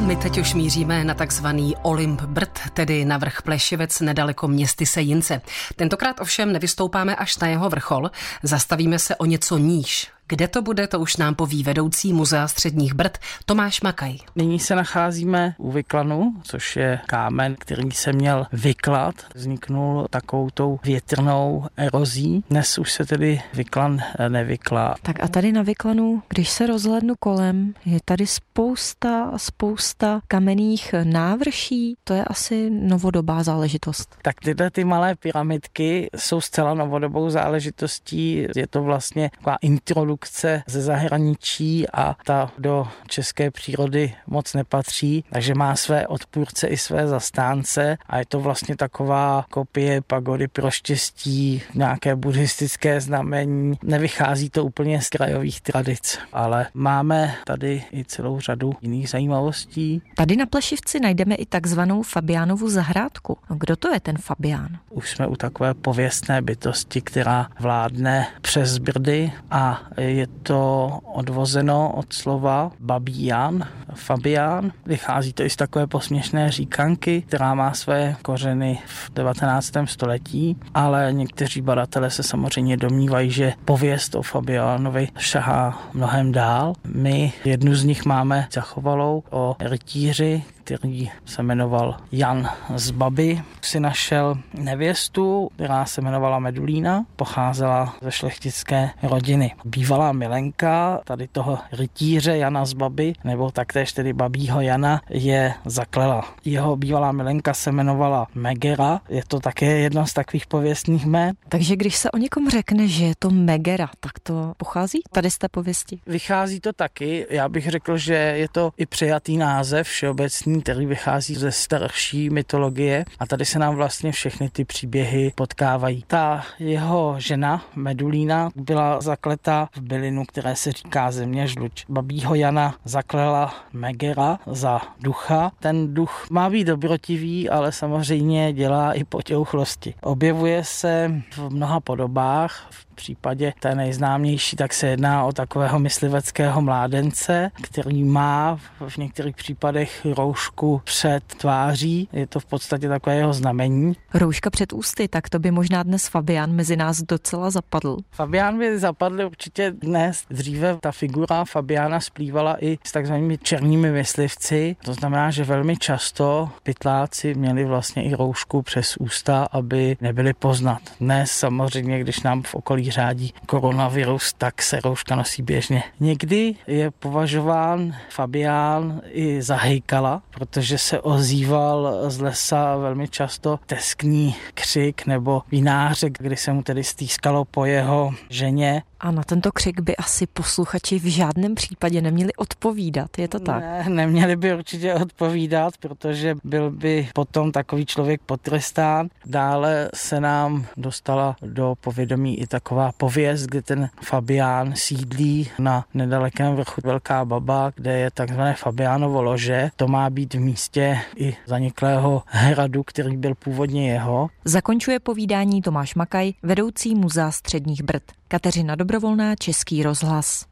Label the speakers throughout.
Speaker 1: My teď už míříme na takzvaný Olymp Brd, tedy na vrch Plešivec nedaleko městy Sejince. Tentokrát ovšem nevystoupáme až na jeho vrchol, zastavíme se o něco níž, kde to bude, to už nám poví vedoucí Muzea středních Brd Tomáš Makaj.
Speaker 2: Nyní se nacházíme u Vyklanu, což je kámen, který se měl vyklat. Vzniknul takovou tou větrnou erozí. Dnes už se tedy Vyklan nevyklá.
Speaker 3: Tak a tady na Vyklanu, když se rozhlednu kolem, je tady spousta a spousta kamenných návrší. To je asi novodobá záležitost.
Speaker 2: Tak tyhle ty malé pyramidky jsou zcela novodobou záležitostí. Je to vlastně taková introdukce produkce ze zahraničí a ta do české přírody moc nepatří, takže má své odpůrce i své zastánce a je to vlastně taková kopie pagody pro štěstí, nějaké buddhistické znamení. Nevychází to úplně z krajových tradic, ale máme tady i celou řadu jiných zajímavostí.
Speaker 3: Tady na Plešivci najdeme i takzvanou Fabiánovu zahrádku. Kdo to je ten Fabián?
Speaker 2: Už jsme u takové pověstné bytosti, která vládne přes Brdy a je to odvozeno od slova Babíjan, Fabián. Vychází to i z takové posměšné říkanky, která má své kořeny v 19. století, ale někteří badatelé se samozřejmě domnívají, že pověst o Fabiánovi šahá mnohem dál. My jednu z nich máme zachovalou o rytíři, který se jmenoval Jan z Baby, si našel nevěstu, která se jmenovala Medulína, pocházela ze šlechtické rodiny. Bývalá milenka tady toho rytíře Jana z Baby, nebo taktéž tedy babího Jana, je zaklela. Jeho bývalá milenka se jmenovala Megera, je to také jedno z takových pověstných jmén.
Speaker 3: Takže když se o někom řekne, že je to Megera, tak to pochází tady z té pověsti?
Speaker 2: Vychází to taky. Já bych řekl, že je to i přijatý název všeobecný který vychází ze starší mytologie a tady se nám vlastně všechny ty příběhy potkávají. Ta jeho žena Medulína byla zakleta v bylinu, které se říká země žluč. Babího Jana zaklela Megera za ducha. Ten duch má být dobrotivý, ale samozřejmě dělá i potěuchlosti. Objevuje se v mnoha podobách, v případě té nejznámější, tak se jedná o takového mysliveckého mládence, který má v některých případech roušku před tváří. Je to v podstatě takové jeho znamení.
Speaker 3: Rouška před ústy, tak to by možná dnes Fabián mezi nás docela zapadl.
Speaker 2: Fabián by zapadl určitě dnes. Dříve ta figura Fabiána splývala i s takzvanými černými myslivci. To znamená, že velmi často pytláci měli vlastně i roušku přes ústa, aby nebyli poznat. Dnes samozřejmě, když nám v okolí řádí koronavirus, tak se rouška nosí běžně. Někdy je považován Fabián i za hejkala, protože se ozýval z lesa velmi často teskný křik nebo vinářek, kdy se mu tedy stýskalo po jeho ženě.
Speaker 3: A na tento křik by asi posluchači v žádném případě neměli odpovídat, je to tak?
Speaker 2: Ne, neměli by určitě odpovídat, protože byl by potom takový člověk potrestán. Dále se nám dostala do povědomí i taková pověst, kde ten Fabián sídlí na nedalekém vrchu Velká Baba, kde je takzvané Fabiánovo lože. To má být v místě i zaniklého hradu, který byl původně jeho.
Speaker 3: Zakončuje povídání Tomáš Makaj, vedoucí muzea středních Brd. Kateřina Dobrovolná, Český rozhlas.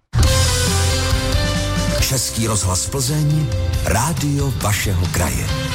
Speaker 4: Český rozhlas Plzeň, rádio vašeho kraje.